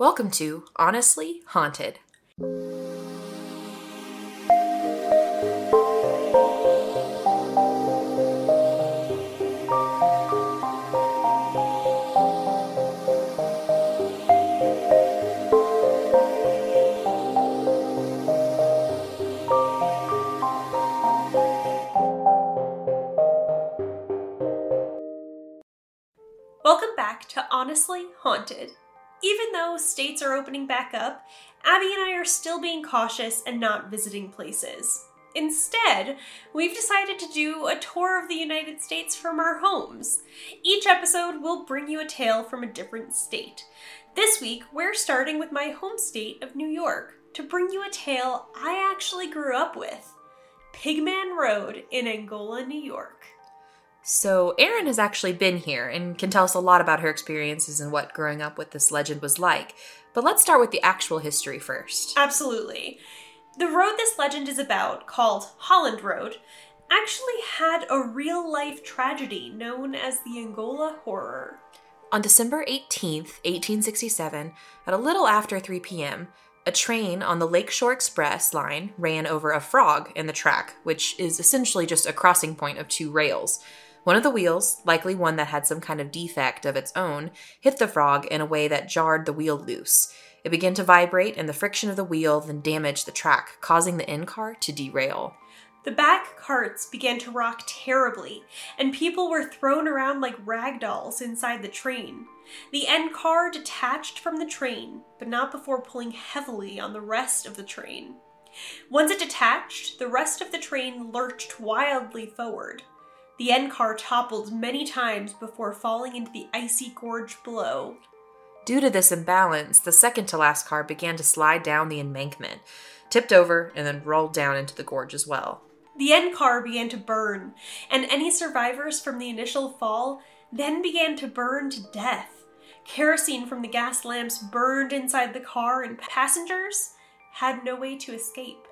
Welcome to Honestly Haunted. Welcome back to Honestly Haunted. Though states are opening back up, Abby and I are still being cautious and not visiting places. Instead, we've decided to do a tour of the United States from our homes. Each episode will bring you a tale from a different state. This week, we're starting with my home state of New York to bring you a tale I actually grew up with Pigman Road in Angola, New York. So, Erin has actually been here and can tell us a lot about her experiences and what growing up with this legend was like. But let's start with the actual history first. Absolutely. The road this legend is about, called Holland Road, actually had a real life tragedy known as the Angola Horror. On December 18th, 1867, at a little after 3 p.m., a train on the Lakeshore Express line ran over a frog in the track, which is essentially just a crossing point of two rails. One of the wheels, likely one that had some kind of defect of its own, hit the frog in a way that jarred the wheel loose. It began to vibrate, and the friction of the wheel then damaged the track, causing the end car to derail. The back carts began to rock terribly, and people were thrown around like rag dolls inside the train. The end car detached from the train, but not before pulling heavily on the rest of the train. Once it detached, the rest of the train lurched wildly forward. The end car toppled many times before falling into the icy gorge below. Due to this imbalance, the second to last car began to slide down the embankment, tipped over, and then rolled down into the gorge as well. The end car began to burn, and any survivors from the initial fall then began to burn to death. Kerosene from the gas lamps burned inside the car, and passengers had no way to escape.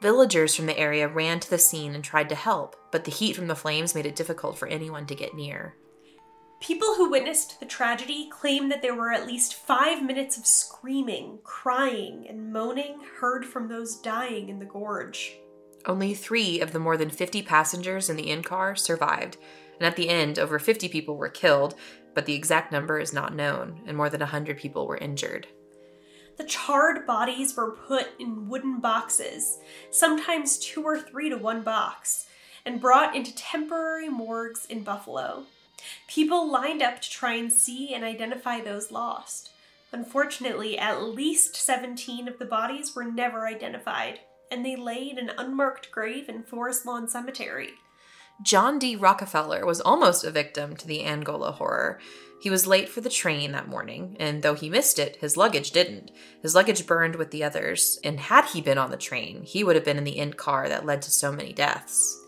Villagers from the area ran to the scene and tried to help, but the heat from the flames made it difficult for anyone to get near. People who witnessed the tragedy claim that there were at least five minutes of screaming, crying, and moaning heard from those dying in the gorge. Only three of the more than 50 passengers in the in car survived, and at the end, over 50 people were killed, but the exact number is not known, and more than 100 people were injured. The charred bodies were put in wooden boxes, sometimes two or three to one box, and brought into temporary morgues in Buffalo. People lined up to try and see and identify those lost. Unfortunately, at least 17 of the bodies were never identified, and they lay in an unmarked grave in Forest Lawn Cemetery. John D. Rockefeller was almost a victim to the Angola horror. He was late for the train that morning, and though he missed it, his luggage didn't. His luggage burned with the others, and had he been on the train, he would have been in the end car that led to so many deaths.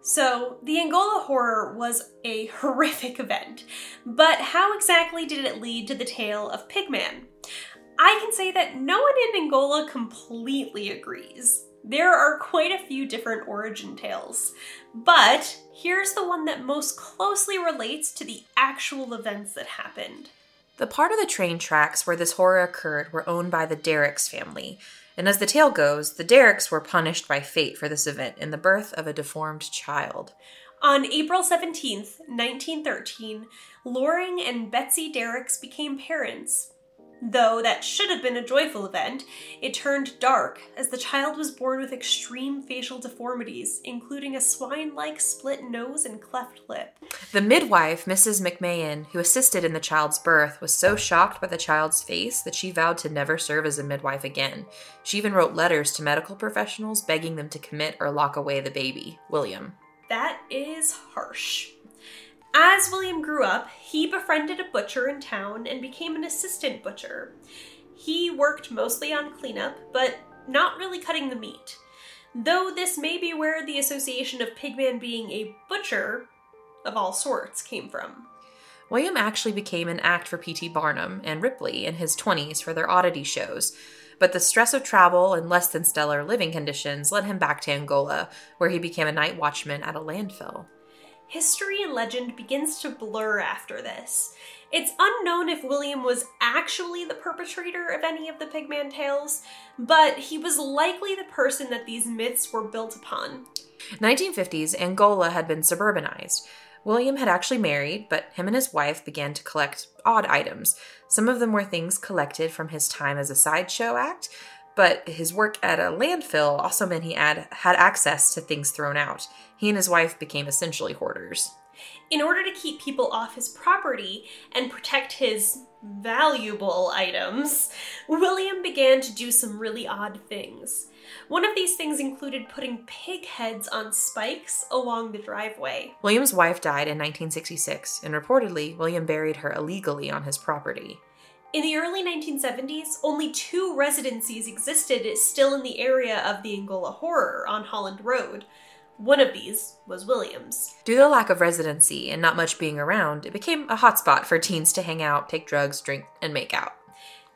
So, the Angola horror was a horrific event, but how exactly did it lead to the tale of Pigman? I can say that no one in Angola completely agrees. There are quite a few different origin tales, but here's the one that most closely relates to the actual events that happened. The part of the train tracks where this horror occurred were owned by the Derricks family, and as the tale goes, the Derricks were punished by fate for this event in the birth of a deformed child. On April 17th, 1913, Loring and Betsy Derricks became parents. Though that should have been a joyful event, it turned dark as the child was born with extreme facial deformities, including a swine like split nose and cleft lip. The midwife, Mrs. McMahon, who assisted in the child's birth, was so shocked by the child's face that she vowed to never serve as a midwife again. She even wrote letters to medical professionals begging them to commit or lock away the baby, William. That is harsh. As William grew up, he befriended a butcher in town and became an assistant butcher. He worked mostly on cleanup, but not really cutting the meat. Though this may be where the association of Pigman being a butcher of all sorts came from. William actually became an act for P.T. Barnum and Ripley in his 20s for their oddity shows, but the stress of travel and less than stellar living conditions led him back to Angola, where he became a night watchman at a landfill. History and legend begins to blur after this, It's unknown if William was actually the perpetrator of any of the Pigman tales, but he was likely the person that these myths were built upon. 1950s, Angola had been suburbanized. William had actually married, but him and his wife began to collect odd items. Some of them were things collected from his time as a sideshow act, but his work at a landfill also meant he had, had access to things thrown out. He and his wife became essentially hoarders. In order to keep people off his property and protect his valuable items, William began to do some really odd things. One of these things included putting pig heads on spikes along the driveway. William's wife died in 1966, and reportedly, William buried her illegally on his property. In the early 1970s, only two residencies existed still in the area of the Angola Horror on Holland Road. One of these was Williams. Due to the lack of residency and not much being around, it became a hotspot for teens to hang out, take drugs, drink, and make out.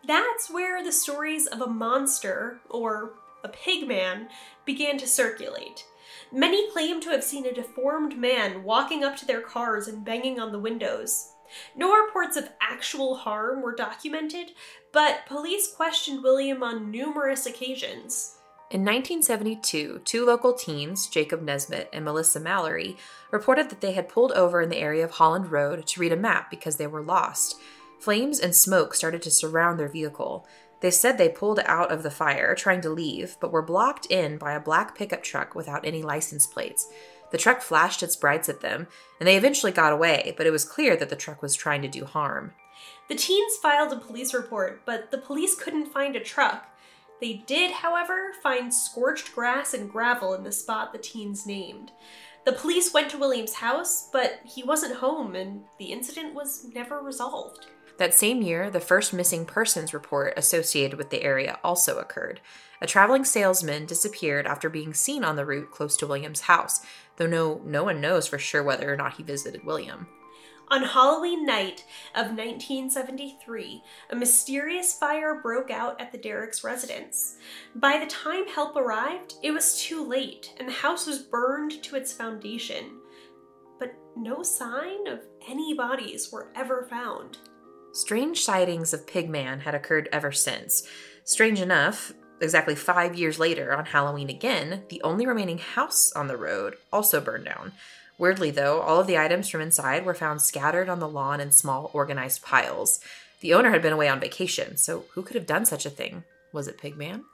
That's where the stories of a monster, or a pig man, began to circulate. Many claim to have seen a deformed man walking up to their cars and banging on the windows. No reports of actual harm were documented, but police questioned William on numerous occasions. In 1972, two local teens, Jacob Nesbitt and Melissa Mallory, reported that they had pulled over in the area of Holland Road to read a map because they were lost. Flames and smoke started to surround their vehicle. They said they pulled out of the fire, trying to leave, but were blocked in by a black pickup truck without any license plates. The truck flashed its brights at them, and they eventually got away, but it was clear that the truck was trying to do harm. The teens filed a police report, but the police couldn't find a truck. They did, however, find scorched grass and gravel in the spot the teens named. The police went to William's house, but he wasn't home and the incident was never resolved. That same year, the first missing persons report associated with the area also occurred. A traveling salesman disappeared after being seen on the route close to William's house, though no, no one knows for sure whether or not he visited William. On Halloween night of 1973, a mysterious fire broke out at the Derricks residence. By the time help arrived, it was too late, and the house was burned to its foundation. But no sign of any bodies were ever found. Strange sightings of Pigman had occurred ever since. Strange enough, exactly five years later, on Halloween again, the only remaining house on the road also burned down. Weirdly, though, all of the items from inside were found scattered on the lawn in small, organized piles. The owner had been away on vacation, so who could have done such a thing? Was it Pigman?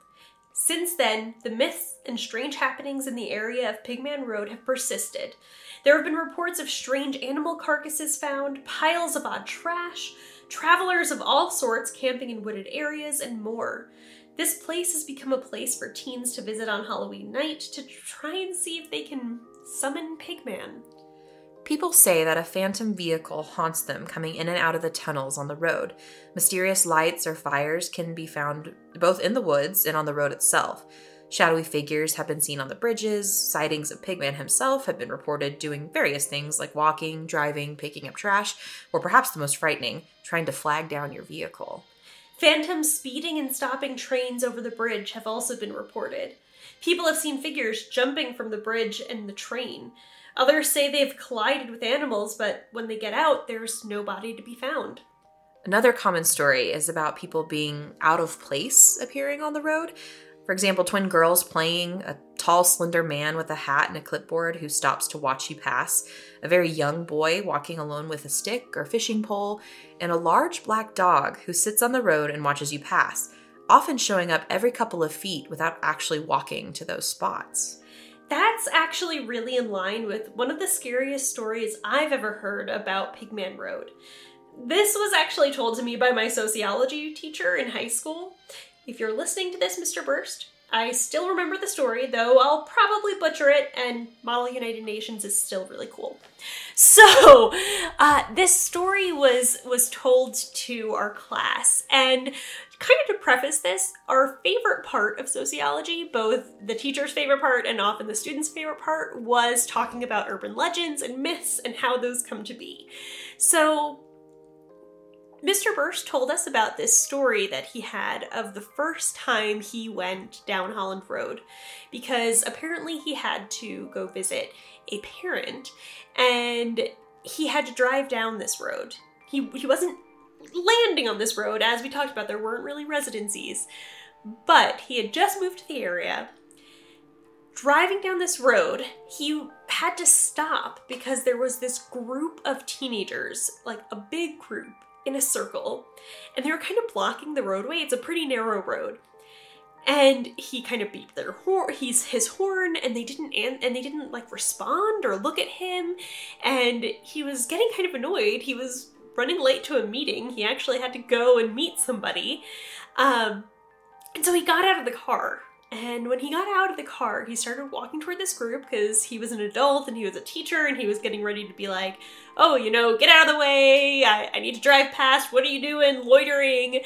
Since then, the myths and strange happenings in the area of Pigman Road have persisted. There have been reports of strange animal carcasses found, piles of odd trash, travelers of all sorts camping in wooded areas, and more. This place has become a place for teens to visit on Halloween night to try and see if they can summon Pigman. People say that a phantom vehicle haunts them coming in and out of the tunnels on the road. Mysterious lights or fires can be found both in the woods and on the road itself. Shadowy figures have been seen on the bridges. Sightings of Pigman himself have been reported doing various things like walking, driving, picking up trash, or perhaps the most frightening, trying to flag down your vehicle. Phantoms speeding and stopping trains over the bridge have also been reported. People have seen figures jumping from the bridge and the train. Others say they've collided with animals, but when they get out, there's no body to be found. Another common story is about people being out of place appearing on the road. For example, twin girls playing, a tall, slender man with a hat and a clipboard who stops to watch you pass, a very young boy walking alone with a stick or fishing pole, and a large black dog who sits on the road and watches you pass often showing up every couple of feet without actually walking to those spots. That's actually really in line with one of the scariest stories I've ever heard about Pigman Road. This was actually told to me by my sociology teacher in high school. If you're listening to this, Mr. Burst, I still remember the story, though I'll probably butcher it, and Model United Nations is still really cool. So, uh, this story was was told to our class, and kind of to preface this, our favorite part of sociology, both the teacher's favorite part and often the student's favorite part, was talking about urban legends and myths and how those come to be. So, Mr. Burst told us about this story that he had of the first time he went down Holland Road because apparently he had to go visit a parent and he had to drive down this road he he wasn't landing on this road. As we talked about, there weren't really residencies, but he had just moved to the area. Driving down this road, he had to stop because there was this group of teenagers, like a big group, in a circle, and they were kind of blocking the roadway. It's a pretty narrow road. And he kind of beeped their horn he's his horn and they didn't an- and they didn't like respond or look at him. And he was getting kind of annoyed. He was running late to a meeting. He actually had to go and meet somebody. Um, and so he got out of the car and when he got out of the car he started walking toward this group because he was an adult and he was a teacher and he was getting ready to be like oh you know get out of the way. I, I need to drive past. What are you doing? Loitering.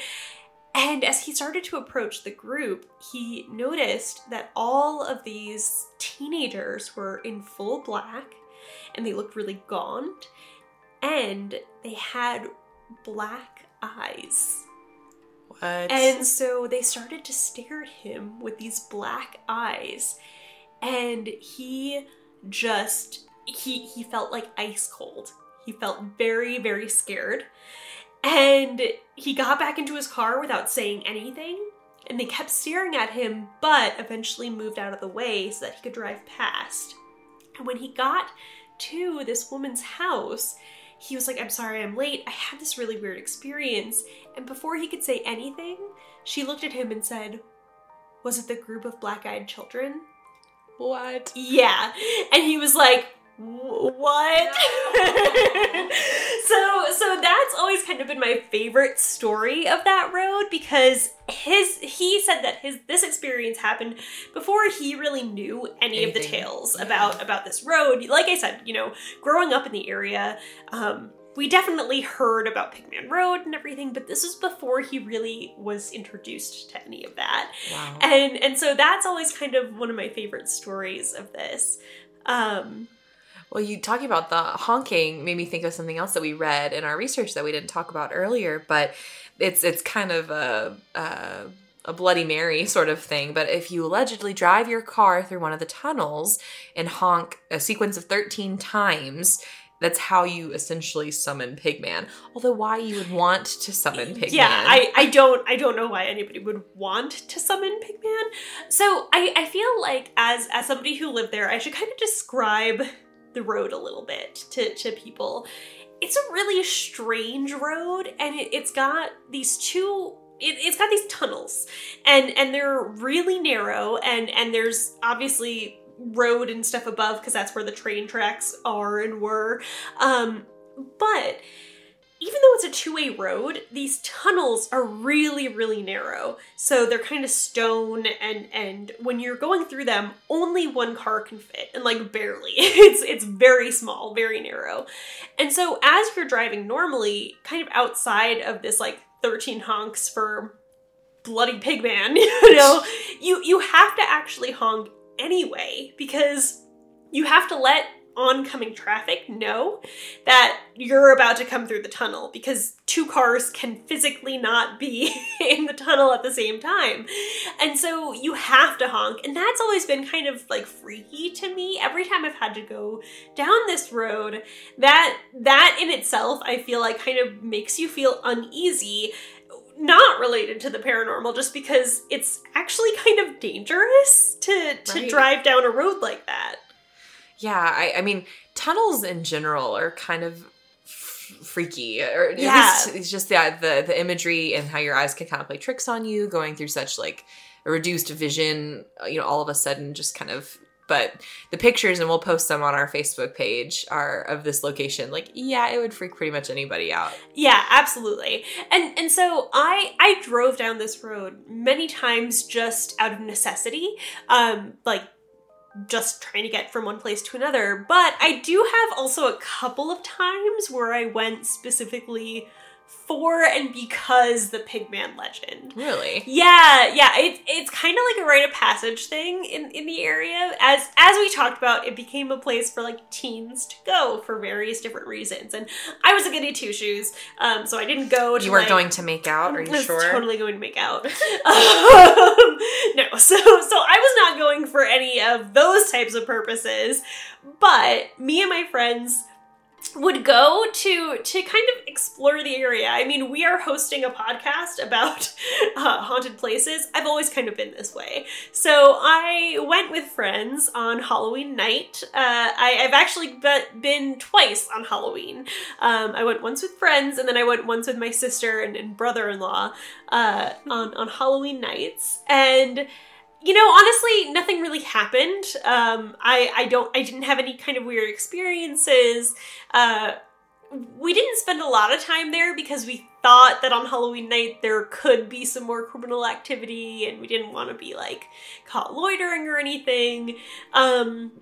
And as he started to approach the group, he noticed that all of these teenagers were in full black and they looked really gaunt and they had black eyes. What? And so they started to stare at him with these black eyes and he just he he felt like ice cold. He felt very very scared. And he got back into his car without saying anything, and they kept staring at him, but eventually moved out of the way so that he could drive past. And when he got to this woman's house, he was like, I'm sorry I'm late. I had this really weird experience. And before he could say anything, she looked at him and said, Was it the group of black eyed children? what? Yeah. And he was like, what? so so that's always kind of been my favorite story of that road because his he said that his this experience happened before he really knew any of the tales Yeah. about about this road. Like I said, you know, growing up in the area, um we definitely heard about Pigman Road and everything, but this was before he really was introduced to any of that Wow. and and so that's always kind of one of my favorite stories of this um Well, you talking about the honking made me think of something else that we read in our research that we didn't talk about earlier, but it's it's kind of a, a a Bloody Mary sort of thing. But if you allegedly drive your car through one of the tunnels and honk a sequence of thirteen times. That's how you essentially summon Pigman. Although, why you would want to summon Pigman? yeah i i don't i don't know why anybody would want to summon pigman so i i feel like as as somebody who lived there i should kind of describe the road a little bit to to people. It's a really strange road and it, it's got these two it, it's got these tunnels and and they're really narrow and and there's obviously road and stuff above because that's where the train tracks are and were. Um but even though it's a two-way road these tunnels are really really narrow. So they're kind of stone and and when you're going through them only one car can fit and like barely. It's it's very small very narrow. And so as you're driving normally kind of outside of this like 13 honks for bloody pigman you know you you have to actually honk anyway because you have to let oncoming traffic know that you're about to come through the tunnel because two cars can physically not be in the tunnel at the same time. And so you have to honk. And that's always been kind of like freaky to me. Every time I've had to go down this road, that that in itself I feel like kind of makes you feel uneasy. Not related to the paranormal, just because it's actually kind of dangerous to to Right. drive down a road like that. Yeah, I, I mean, tunnels in general are kind of f- freaky. Or Yeah. it's just yeah, the the imagery and how your eyes can kind of play tricks on you, going through such like a reduced vision. uh, You know, all of a sudden, just kind of. But the pictures, and we'll post them on our Facebook page, are of this location. Like, yeah, it would freak pretty much anybody out. Yeah, absolutely. And and so I I drove down this road many times just out of necessity. Um like just trying to get from one place to another. But I do have also a couple of times where I went specifically for and because the Pigman legend. Really? Yeah, yeah, it, it's kind of like a rite of passage thing in, in the area. As as we talked about, it became a place for like teens to go for various different reasons. And I was a goody two shoes, um, so I didn't go. To You weren't like- going to make out? Are you I was sure? Totally going to make out. um, no, so so I was not going for any of those types of purposes. But me and my friends would go to to kind of explore the area. I mean, we are hosting a podcast about uh, haunted places. I've always kind of been this way. So I went with friends on Halloween night. Uh, I, have actually be- been twice on Halloween. Um, I went once with friends, and then I went once with my sister and, and brother in law uh, on on Halloween nights, and you know, honestly, nothing really happened. Um, I I don't I didn't have any kind of weird experiences. Uh, we didn't spend a lot of time there because we thought that on Halloween night there could be some more criminal activity, and we didn't want to be like caught loitering or anything. Um,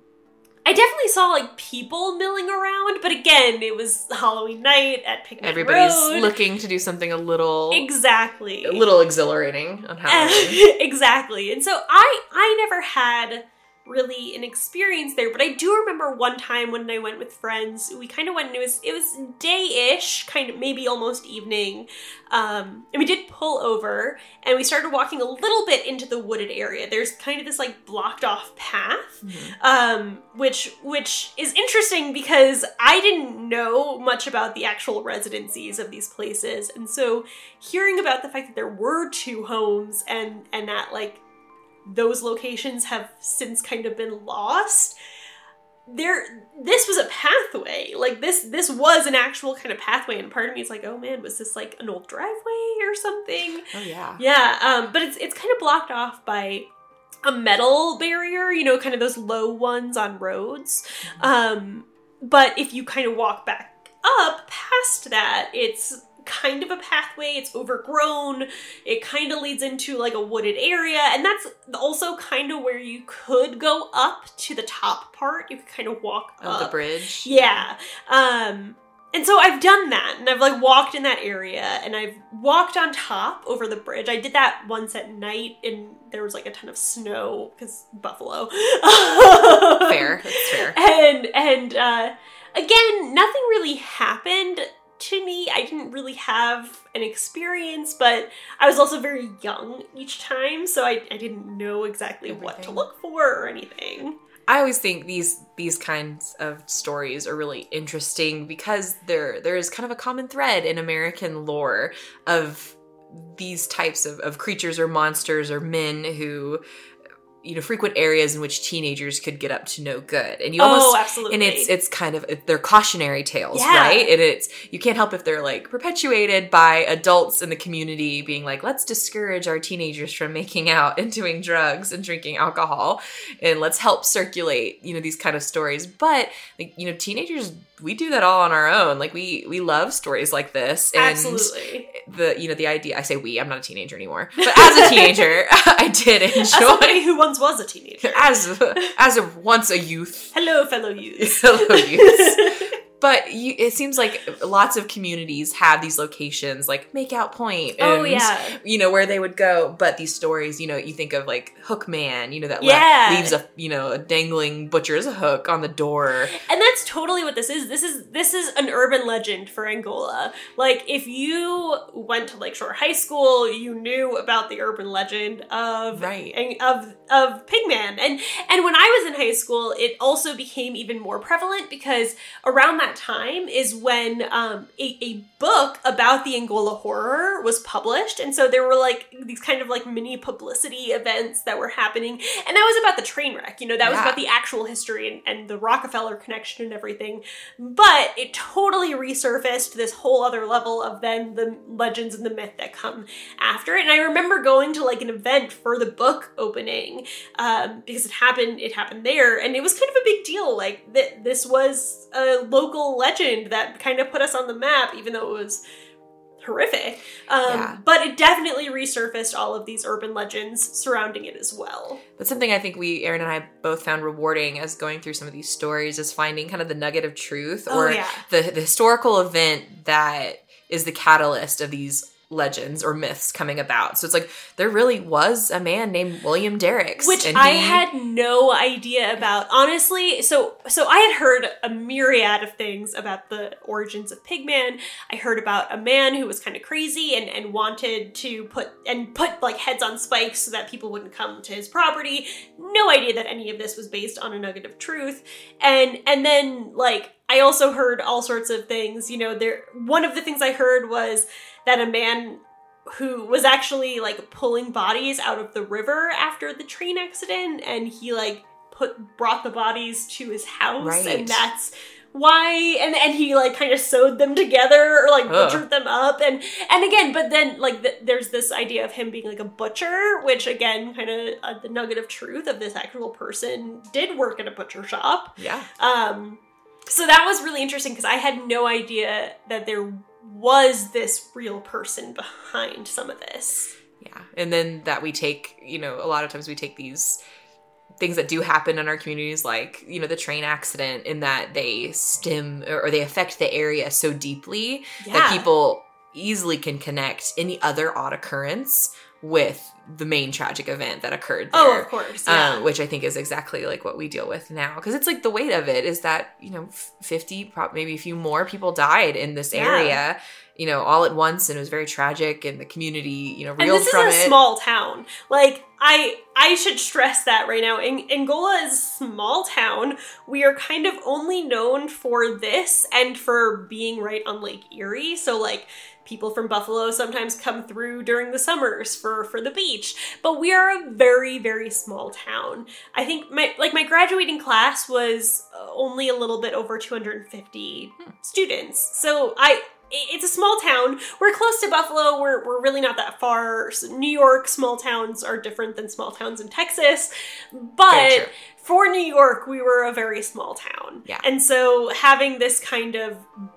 I definitely saw like people milling around, but again, it was Halloween night at Picnic Everybody's Road. looking to do something a little exactly a little exhilarating on Halloween. exactly. And so I I never had really an experience there, but I do remember one time when I went with friends, we kind of went and it was it was day-ish, kind of maybe almost evening. Um, and we did pull over and we started walking a little bit into the wooded area. There's kind of this like blocked off path. Mhm. Um, which which is interesting because I didn't know much about the actual residencies of these places. And so hearing about the fact that there were two homes and and that like those locations have since kind of been lost. There this was a pathway. Like this this was an actual kind of pathway and part of me is like oh man was this like an old driveway or something? Oh yeah. yeah um but it's it's kind of blocked off by a metal barrier you know kind of those low ones on roads. Um but if you kind of walk back up past that it's kind of a pathway it's overgrown it kind of leads into like a wooded area and that's also kind of where you could go up to the top part you could kind of walk Of up the bridge. yeah. Um and so I've done that and I've like walked in that area and I've walked on top over the bridge. I did that once at night and there was like a ton of snow cuz buffalo. Fair. That's fair. And and uh again, nothing really happened to me. I didn't really have an experience, but I was also very young each time, so I, I didn't know exactly what to look for or anything. I always think these these kinds of stories are really interesting because there there is kind of a common thread in American lore of these types of, of creatures or monsters or men who you know frequent areas in which teenagers could get up to no good and you almost oh, absolutely. and it's it's kind of they're cautionary tales Yeah. right and it's you can't help if they're like perpetuated by adults in the community being like let's discourage our teenagers from making out and doing drugs and drinking alcohol and let's help circulate you know these kind of stories but like you know teenagers we do that all on our own like we we love stories like this and absolutely. the you know the idea i say we i'm not a teenager anymore but as a teenager i did As enjoy somebody who once was a teenager. as as a once a youth Hello, fellow youths. Hello, youths. But you, it seems like lots of communities have these locations like Makeout Point oh, and oh yeah. you know where they would go but these stories you know you think of like Hookman you know that le- Yeah. leaves a you know a dangling butcher's hook on the door And that's totally what this is. This is this is an urban legend for Angola. Like if you went to Lakeshore High School, you knew about the urban legend of Right. of of Pigman. And and when I was in high school, it also became even more prevalent because around that time is when um, a, a book about the Angola horror was published, and so there were like these kind of like mini publicity events that were happening, and that was about the train wreck. You know, that was about the actual history and, and the Rockefeller connection and everything. But it totally resurfaced this whole other level of then the legends and the myth that come after it. And I remember going to like an event for the book opening um, because it happened. It happened there, and it was kind of a big deal. Like that, this was a local legend that kind of put us on the map, even though it was horrific. Um, Yeah. But it definitely resurfaced all of these urban legends surrounding it as well. that's something I think we Erin and I both found rewarding as going through some of these stories is finding kind of the nugget of truth Oh, or yeah. the, the historical event that is the catalyst of these legends or myths coming about. So it's like there really was a man named William Derricks, which I he- had no idea about. Honestly, so so I had heard a myriad of things about the origins of Pigman. I heard about a man who was kind of crazy and and wanted to put and put like heads on spikes so that people wouldn't come to his property. No idea that any of this was based on a nugget of truth. And and then like I also heard all sorts of things. You know, there one of the things I heard was that a man who was actually like pulling bodies out of the river after the train accident and he like put brought the bodies to his house Right. and that's why and and he like kind of sewed them together or like Ugh. butchered them up and and again but then like th- there's this idea of him being like a butcher which again kind of uh, the nugget of truth of this actual person did work in a butcher shop Yeah. um, so that was really interesting because I had no idea that there was this real person behind some of this. Yeah. And then that we take, you know, a lot of times we take these things that do happen in our communities, like, you know, the train accident, in that they stem or they affect the area so deeply that people easily can connect any other odd occurrence with the main tragic event that occurred there. Oh, of course. Yeah. Um, which I think is exactly like what we deal with now. Because it's like the weight of it is that, you know, 50, maybe a few more people died in this Yeah. area, you know, all at once. And it was very tragic. And the community, you know, and reeled this is from a it. small town. Like I, I should stress that right now. Ang- Angola is a small town. We are kind of only known for this and for being right on Lake Erie. So like people from Buffalo sometimes come through during the summers for for the beach. But we are a very very small town. I think my like my graduating class was only a little bit over 250 hmm. students. So I it's a small town. We're close to Buffalo. We're, we're really not that far. New York, small towns are different than small towns in Texas. But for New York, we were a very small town. Yeah. And so having this kind of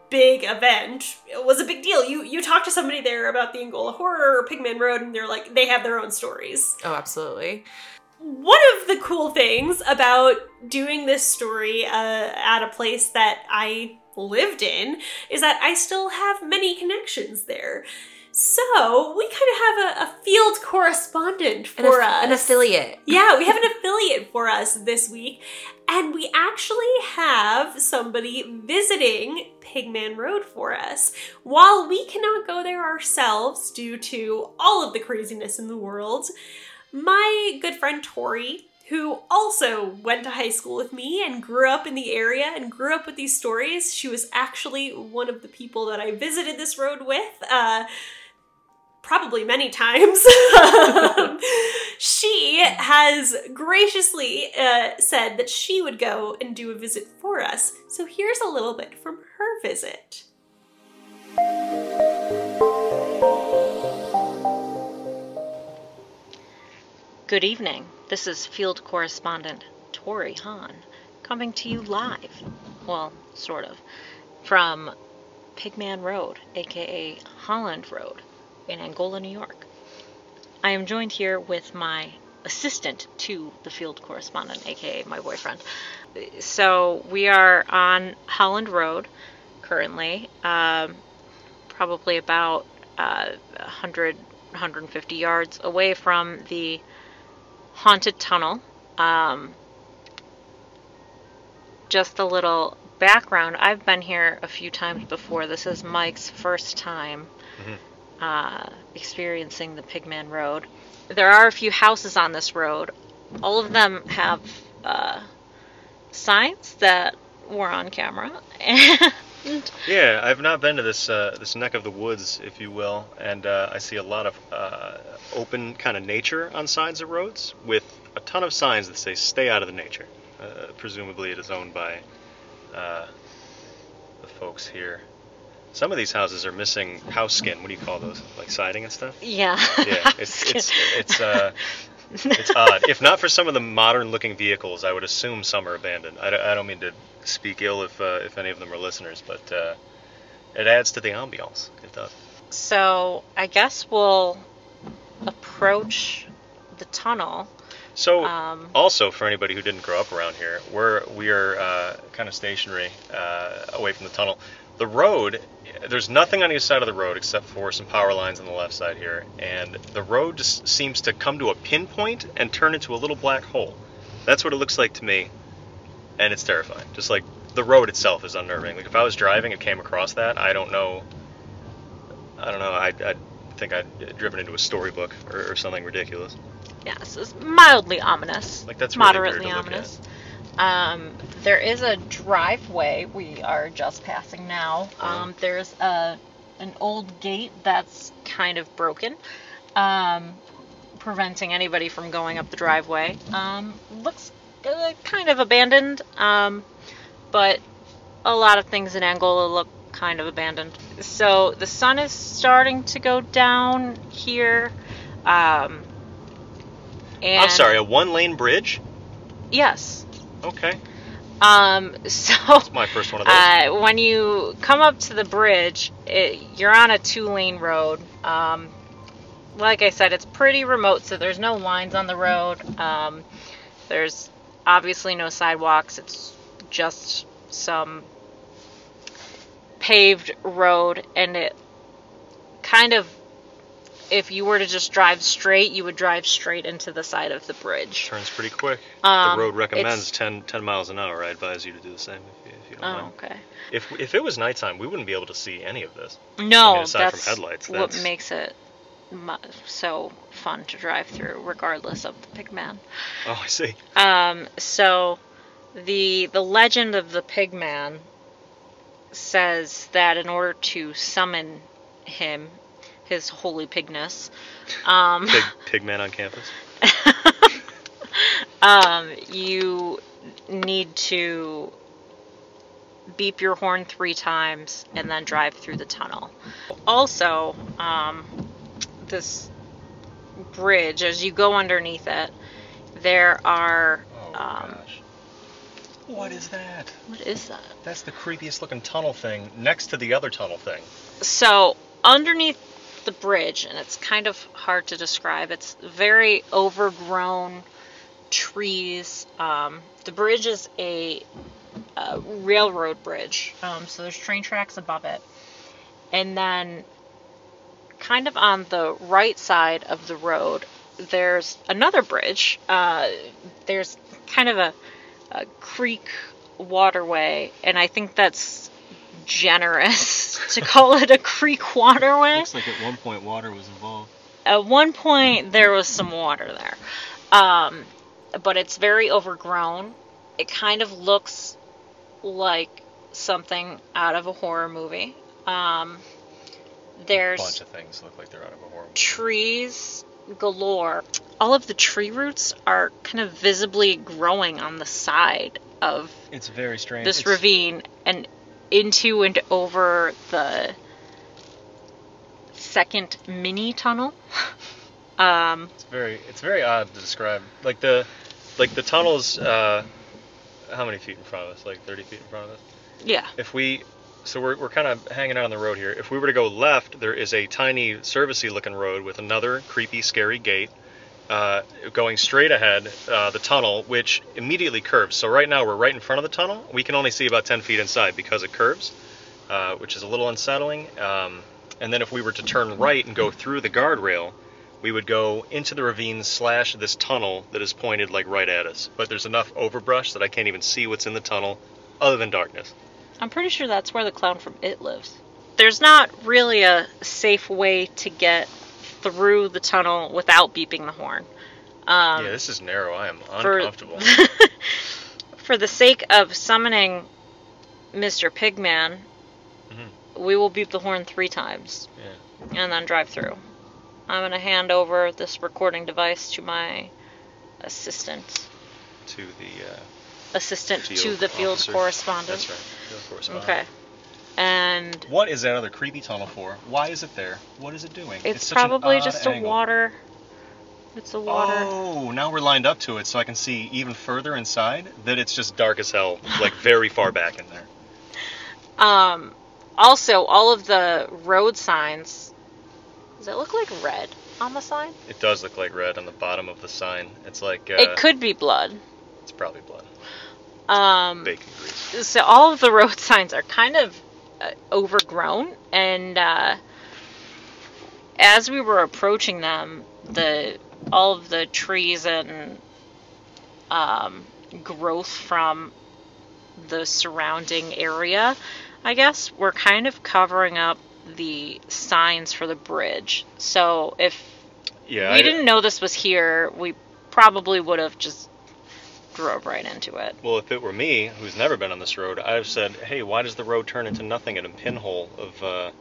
big event was a big deal. You you talk to somebody there about the Angola Horror or Pigman Road, and they're like, they have their own stories Oh, absolutely. one of the cool things about doing this story uh, at a place that I lived in is that I still have many connections there. So we kind of have a, a field correspondent An, for aff- us. an affiliate. Yeah, we have an affiliate for us this week, and we actually have somebody visiting Pigman Road for us. While we cannot go there ourselves due to all of the craziness in the world, my good friend Tori, who also went to high school with me and grew up in the area and grew up with these stories, she was actually one of the people that I visited this road with. Uh, probably many times. she has graciously uh, said that she would go and do a visit for us. So here's a little bit from her visit. Good evening. This is field correspondent Tori Hahn coming to you live, well, sort of, from Pigman Road, aka Holland Road, in Angola, New York. I am joined here with my assistant to the field correspondent, aka my boyfriend. So we are on Holland Road currently, um, probably about uh, 100, 150 yards away from the haunted tunnel. Um, just a little background I've been here a few times before. This is Mike's first time uh, experiencing the Pigman Road. There are a few houses on this road. All of them have uh, signs that were on camera. And Yeah, I've not been to this uh, this neck of the woods, if you will, and uh, I see a lot of uh, open kind of nature on sides of roads with a ton of signs that say "Stay out of the nature." Uh, presumably, it is owned by uh, the folks here. Some of these houses are missing house skin. What do you call those? Like siding and stuff? yeah. Yeah, it's it's it's uh, it's odd. If not for some of the modern-looking vehicles, I would assume some are abandoned. I don't, I don't mean to speak ill if uh, if any of them are listeners, but uh, it adds to the ambiance. It does. So I guess we'll approach the tunnel. So, Um, also for anybody who didn't grow up around here, we're we are uh, kind of stationary uh, away from the tunnel. The road, there's nothing on either side of the road except for some power lines on the left side here, and the road just seems to come to a pinpoint and turn into a little black hole. That's what it looks like to me, and it's terrifying. Just like the road itself is unnerving. Like if I was driving and came across that, I don't know. I don't know. I I think I'd driven into a storybook or, or something ridiculous. Yes, it's mildly ominous. Like, that's really moderately ominous. Um, there is a driveway we are just passing now. Um, there's a an old gate that's kind of broken, um, preventing anybody from going up the driveway. Um, looks uh, kind of abandoned, um, but a lot of things in Angola look kind of abandoned. So the sun is starting to go down here. Um, and I'm sorry, a one lane bridge? Yes. Okay. Um, so It's my first one of those. uh, when you come up to the bridge, it, you're on a two lane road. Um, like I said, it's pretty remote, so there's no lines on the road. Um, there's obviously no sidewalks, it's just some paved road, and it kind of, if you were to just drive straight, you would drive straight into the side of the bridge. Turns pretty quick. Um, the road recommends it's- 10, 10 miles an hour. I advise you to do the same if you, if you don't Oh, mind. okay. If, if it was nighttime, we wouldn't be able to see any of this. No, I mean, aside from headlights, that's what makes it so fun to drive through, regardless of the pigman. Oh, I see. Um, so the the legend of the pigman says that in order to summon him, his holy pigness, um, pig man on campus. um, you need to beep your horn three times and then drive through the tunnel. Also, um, this bridge, as you go underneath it, there are. Oh, um, gosh. What is that? what is that? That's the creepiest looking tunnel thing next to the other tunnel thing. So, underneath the bridge, and it's kind of hard to describe, it's very overgrown trees. Um, the bridge is a, a railroad bridge, um, so there's train tracks above it. And then, kind of on the right side of the road, there's another bridge. Uh, there's kind of a, a creek waterway, and I think that's generous to call it a creek waterway. Looks like at one point water was involved. At one point, there was some water there, um, but it's very overgrown. It kind of looks like something out of a horror movie. Um, there's A bunch of things look like they're out of a horror movie. trees galore. All of the tree roots are kind of visibly growing on the side of It's very strange. this It's- ravine and into and over the second mini tunnel. um, It's very it's very odd to describe. Like the like the tunnels uh how many feet in front of us? Like 30 feet in front of us. yeah. If we so we're, we're kind of hanging out on the road here. If we were to go left, there is a tiny servicey looking road with another creepy, scary gate. Uh, going straight ahead, uh, the tunnel, which immediately curves. So right now we're right in front of the tunnel. We can only see about 10 feet inside because it curves, uh, which is a little unsettling. Um, and then if we were to turn right and go through the guardrail, we would go into the ravine slash this tunnel that is pointed like right at us. But there's enough overbrush that I can't even see what's in the tunnel, other than darkness. I'm pretty sure that's where the clown from It lives. There's not really a safe way to get through the tunnel without beeping the horn. Um, yeah, this is narrow. I am uncomfortable. for the sake of summoning Mr. Pigman, Mhm. we will beep the horn three times yeah. and then drive through. I'm going to hand over this recording device to my assistant. To the uh, Assistant to the field officer. correspondent. That's right. Field correspondent. Okay. And What is that other creepy tunnel for? Why is it there? What is it doing? it's, an probably just a water. It's a water. Oh, now we're lined up to it, so I can see even further inside that it's just dark as hell, like very far back in there. Um, also, all of the road signs. Does it look like red on the sign? It does look like red on the bottom of the sign. It's like uh, it could be blood. It's probably blood, Um, bacon grease. so all of the road signs are kind of overgrown, and uh, as we were approaching them, the all of the trees and um, growth from the surrounding area, I guess, were kind of covering up the signs for the bridge. So if Yeah, we I, didn't know this was here, we probably would have just drove right into it. Well, if it were me, who's never been on this road, I'd have said, "Hey, why does the road turn into nothing and a pinhole of uh,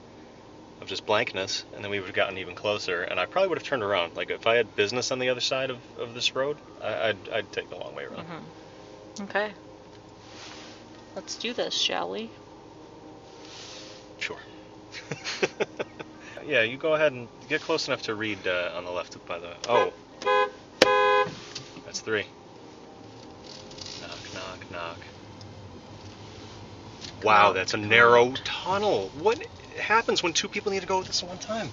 of just blankness?" And then we would have gotten even closer, and I probably would have turned around. Like if I had business on the other side of, of this road, I, I'd I'd take the long way around. Okay. Let's do this, shall we? Sure. yeah, you go ahead and get close enough to read uh, on the left. By the oh, that's three. Knock. Wow, that's a narrow tunnel. What happens when two people need to go this at one time?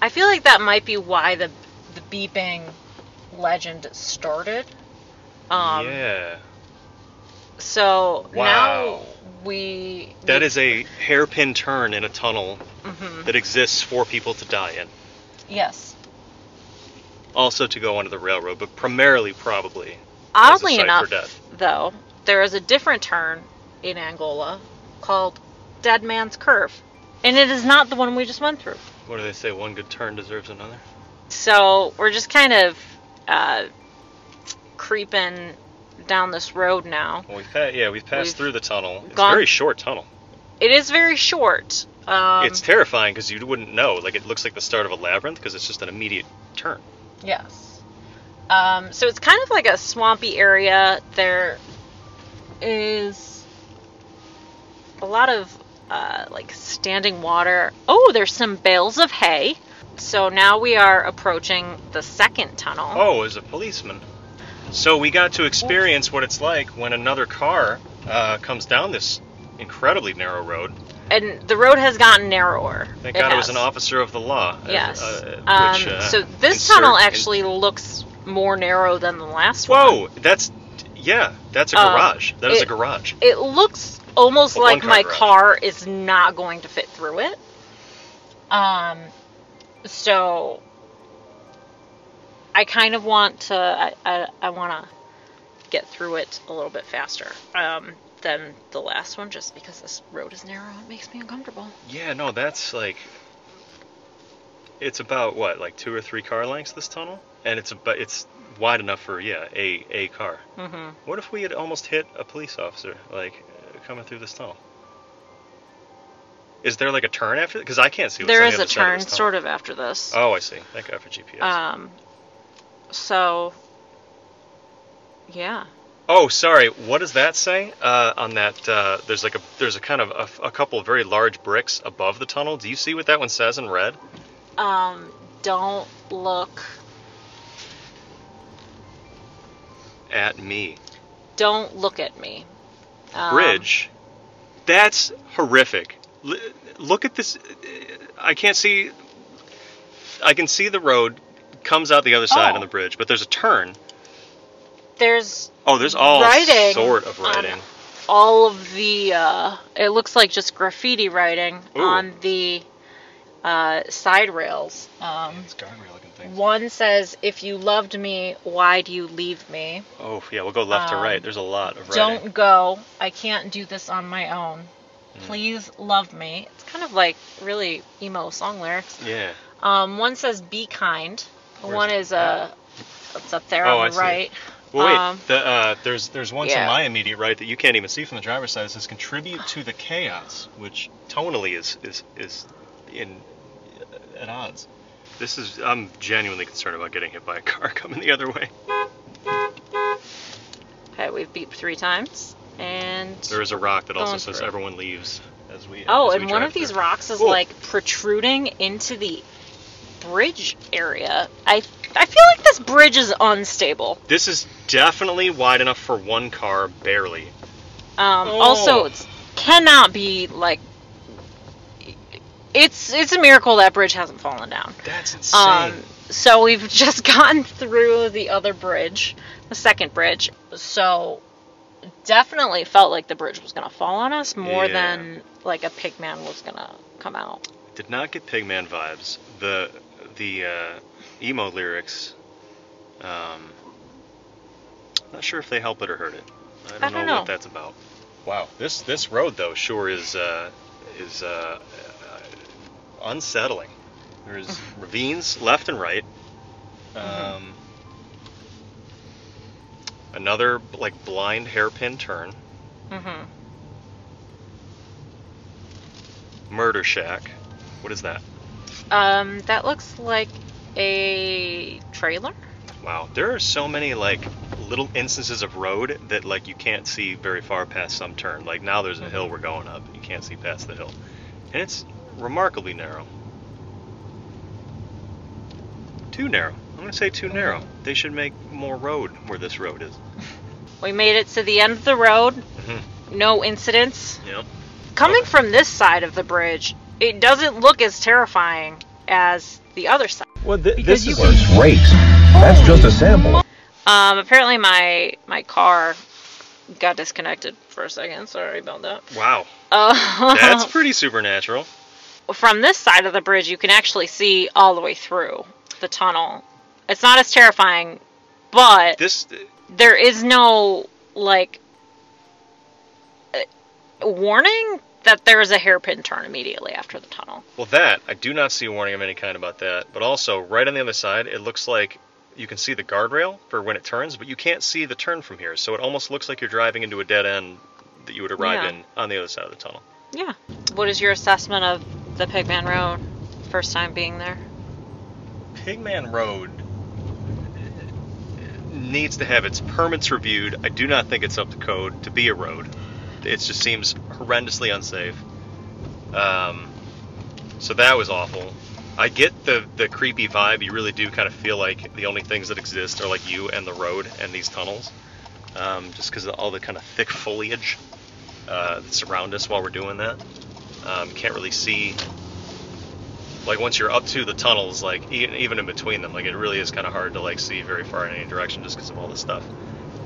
I feel like that might be why the the beeping legend started. Um, yeah, So Wow. now we. that we- is a hairpin turn in a tunnel Mhm. that exists for people to die in. Yes. Also to go onto the railroad, but primarily probably. Oddly enough, though, there is a different turn in Angola called Dead Man's Curve, and it is not the one we just went through. What do they say? One good turn deserves another. So we're just kind of uh, creeping down this road now. Well, we've pa- yeah, we've passed We've through the tunnel. It's gone- a very short tunnel. It is very short. Um, it's terrifying because you wouldn't know. Like it looks like the start of a labyrinth because it's just an immediate turn. Yes. Um, so it's kind of like a swampy area. There is a lot of uh, like standing water. Oh, there's some bales of hay. So now we are approaching the second tunnel. Oh, as a policeman. So we got to experience what it's like when another car uh, comes down this incredibly narrow road. And the road has gotten narrower. Thank God it was an officer of the law. uh, Yes. uh, um, which, uh, so this insert tunnel in- actually looks more narrow than the last one. Whoa, that's yeah, that's a Uh, garage. That is a garage. It looks almost A like my garage. car is not going to fit through it. Um, so I kind of want to. I I, I want to get through it a little bit faster um, than the last one, just because this road is narrow. It makes me uncomfortable. Yeah, no, that's like it's about what, like two or three car lengths this tunnel, and it's about it's wide enough for yeah a a car. hmm What if we had almost hit a police officer like coming through this tunnel? Is there like a turn after? Because I can't see. what's There on is the a of turn, this sort of after this. Oh, I see. Thank God for GPS. Um, so yeah. oh, sorry. What does that say uh, on that? Uh, there's like a there's a kind of a, a couple of very large bricks above the tunnel. Do you see what that one says in red? Um, don't look. At me. Don't look at me. Um, bridge. That's horrific. L- look at this. I can't see. I can see the road comes out the other side Oh. on the bridge, but there's a turn. There's Oh, there's all Writing sort of writing. all of the. Uh, it looks like just graffiti writing Ooh. on the uh, side rails. Um, It's guardrail looking things. one says, "If you loved me, why do you leave me? Oh yeah, we'll go left to Um, right. There's a lot of writing. Don't go. I can't do this on my own. Mm. Please love me." It's kind of like really emo song lyrics. Yeah. Um, one says, "Be kind." Where's one is uh, it's up there Oh, on I the see. right. Well, wait. Um, the, uh, there's there's one to my immediate right that you can't even see from the driver's side. It says contribute to the chaos, which tonally is is is in at odds. This is I'm genuinely concerned about getting hit by a car coming the other way. Okay, we've beeped three times, and There is a rock that also Going says through. everyone leaves as we. oh, as we and one drive of these through. rocks is Ooh. like protruding into the bridge area. I I feel like this bridge is unstable. This is definitely wide enough for one car, barely. Um, Oh. Also, it cannot be like. It's it's a miracle that bridge hasn't fallen down. That's insane. Um, so we've just gotten through the other bridge, the second bridge. So definitely felt like the bridge was gonna fall on us more Yeah. than like a pigman was gonna come out. Did not get Pigman vibes. The the uh, emo lyrics. Um, not sure if they help it or hurt it. I don't, I don't know, know. what that's about. Wow, this this road though sure is uh, is uh, uh, unsettling. There's ravines left and right. Mm-hmm. Um, Another like blind hairpin turn. Mm-hmm. Murder shack. What is that? Um, that looks like a trailer. Wow, there are so many like little instances of road that like you can't see very far past some turn. Like now there's a hill we're going up. You can't see past the hill. And it's remarkably narrow. Too narrow. I'm going to say too narrow. They should make more road where this road is. We made it to the end of the road. Mhm. No incidents. Yep. Coming from this side of the bridge, it doesn't look as terrifying as the other side. Well, th- this you is can- was race. That's just a sample. Um, apparently my my car got disconnected for a second. Sorry about that. wow. Uh, That's pretty supernatural. From this side of the bridge, you can actually see all the way through the tunnel. It's not as terrifying, but This there is no like uh, warning that there is a hairpin turn immediately after the tunnel. well that I do not see a warning of any kind about that. But also right on the other side, it looks like you can see the guardrail for when it turns, but you can't see the turn from here. So it almost looks like you're driving into a dead end that you would arrive Yeah. in on the other side of the tunnel. Yeah. What is your assessment of the Pigman Road? First time being there. Pigman Road needs to have its permits reviewed. I do not think it's up to code to be a road. It just seems horrendously unsafe. Um, so that was awful. I get the the creepy vibe. You really do kind of feel like the only things that exist are like you and the road and these tunnels, um, just because of all the kind of thick foliage uh, that surround us while we're doing that. Um, can't really see like once you're up to the tunnels, like e- even in between them, like it really is kind of hard to like see very far in any direction just because of all this stuff.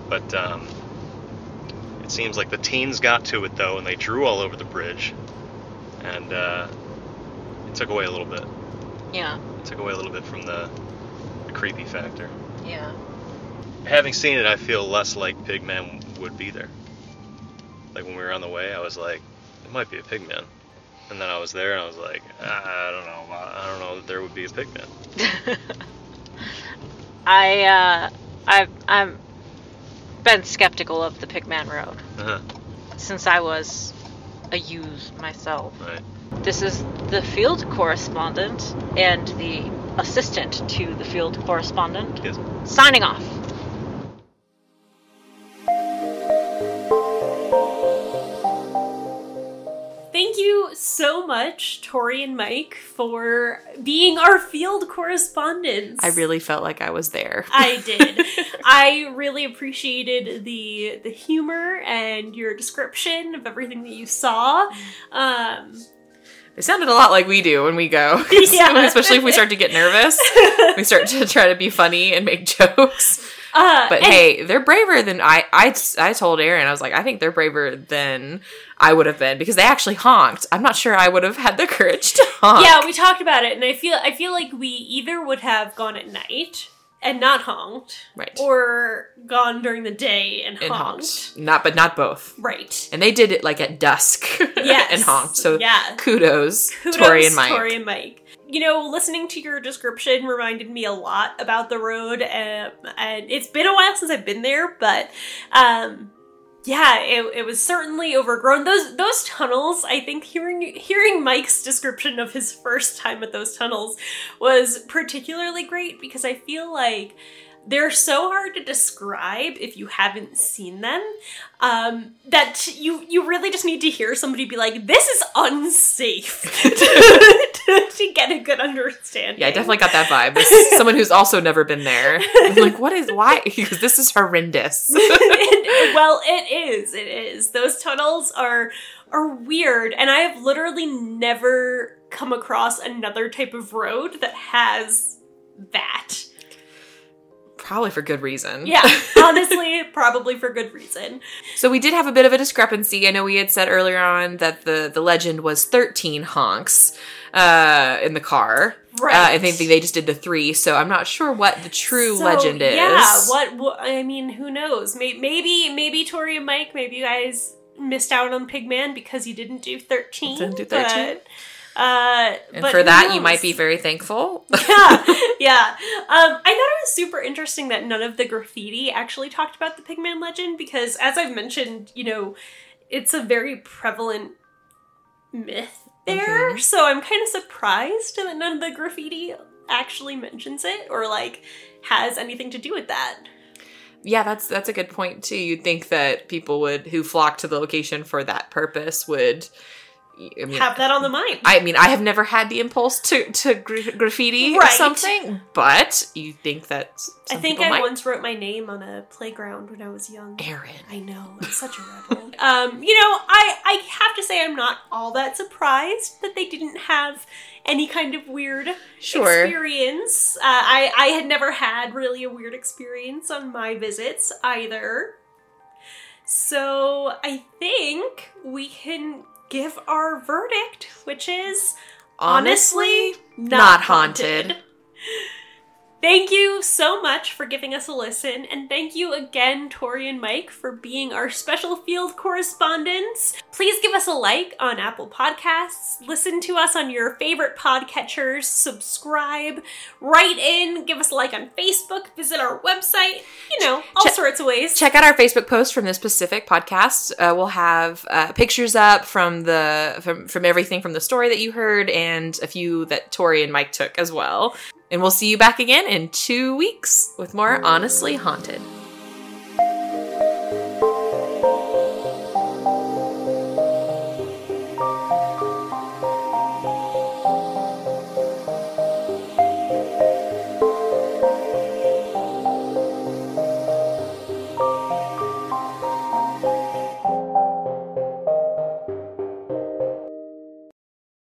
But um, it seems like the teens got to it though, and they drew all over the bridge, and uh, it took away a little bit. Yeah. It took away a little bit from the, the creepy factor. Yeah. Having seen it, I feel less like Pigman would be there. Like when we were on the way, I was like, it might be a Pigman. And then I was there, and I was like, I don't know, I don't know that there would be a Pigman. I uh I've I'm been skeptical of the Pigman Road Uh-huh. since I was a youth myself. Right. This is the field correspondent and the assistant to the field correspondent Yes. signing off. Thank you so much, Tori and Mike, for being our field correspondents. I really felt like I was there. I did. I really appreciated the the humor and your description of everything that you saw. Um, They sounded a lot like we do when we go. Yeah. Especially if we start to get nervous. we start to try to be funny and make jokes. Uh, But hey, they're braver than I, I. I told Erin, I was like, I think they're braver than I would have been because they actually honked. I'm not sure I would have had the courage to honk. yeah, we talked about it, and I feel I feel like we either would have gone at night and not honked, Right. or gone during the day and, and honked. honked. Not, but not both. Right. And they did it like at dusk. Yes. and honked. So Yeah. kudos, Kudos, Tori and Mike. Tori and Mike. You know, listening to your description reminded me a lot about the road, um, and it's been a while since I've been there, but um, yeah, it, it was certainly overgrown. Those those tunnels, I think, hearing hearing Mike's description of his first time at those tunnels was particularly great because I feel like they're so hard to describe if you haven't seen them um, that you you really just need to hear somebody be like, "This is unsafe," to, to get a good understanding. Yeah, I definitely got that vibe. Someone who's also never been there. I'm like, what is why? Because this is horrendous. It- well, it is. It is. Those tunnels are are weird, and I have literally never come across another type of road that has that. Probably for good reason. Yeah, honestly, probably for good reason. So we did have a bit of a discrepancy. I know we had said earlier on that the the legend was 13 honks uh, in the car. Right. Uh, I think they just did the three, so I'm not sure what the true So, legend is. Yeah, what, what? I mean, who knows? Maybe, maybe, Tori and Mike, maybe you guys missed out on Pigman because you didn't do thirteen. Didn't do 13? Uh, And but for that, you might be very thankful. yeah, yeah. Um, I thought it was super interesting that none of the graffiti actually talked about the Pigman legend because, as I've mentioned, you know, it's a very prevalent myth there. Mhm. So I'm kind of surprised that none of the graffiti actually mentions it or like has anything to do with that. yeah, that's that's a good point too. You'd think that people would who flock to the location for that purpose would. I mean, Have that on the mind. I mean, I have never had the impulse to to gra- graffiti or Right. something, but you think that I think I might. once wrote my name on a playground when I was young. Erin. I know, I'm such a rebel. um, you know, I I have to say I'm not all that surprised that they didn't have any kind of weird Sure. experience. Uh, I I had never had really a weird experience on my visits either. So I think we can give our verdict, which is honestly not, not haunted. haunted. Thank you so much for giving us a listen, and thank you again, Tori and Mike, for being our special field correspondents. Please give us a like on Apple Podcasts, listen to us on your favorite podcatchers, subscribe, write in, give us a like on Facebook, visit our website, you know, all Check- sorts of ways. Check out our Facebook post from this specific podcast. Uh, we'll have uh, pictures up from the from from everything from the story that you heard, and a few that Tori and Mike took as well. And we'll see you back again in two weeks with more Honestly Haunted.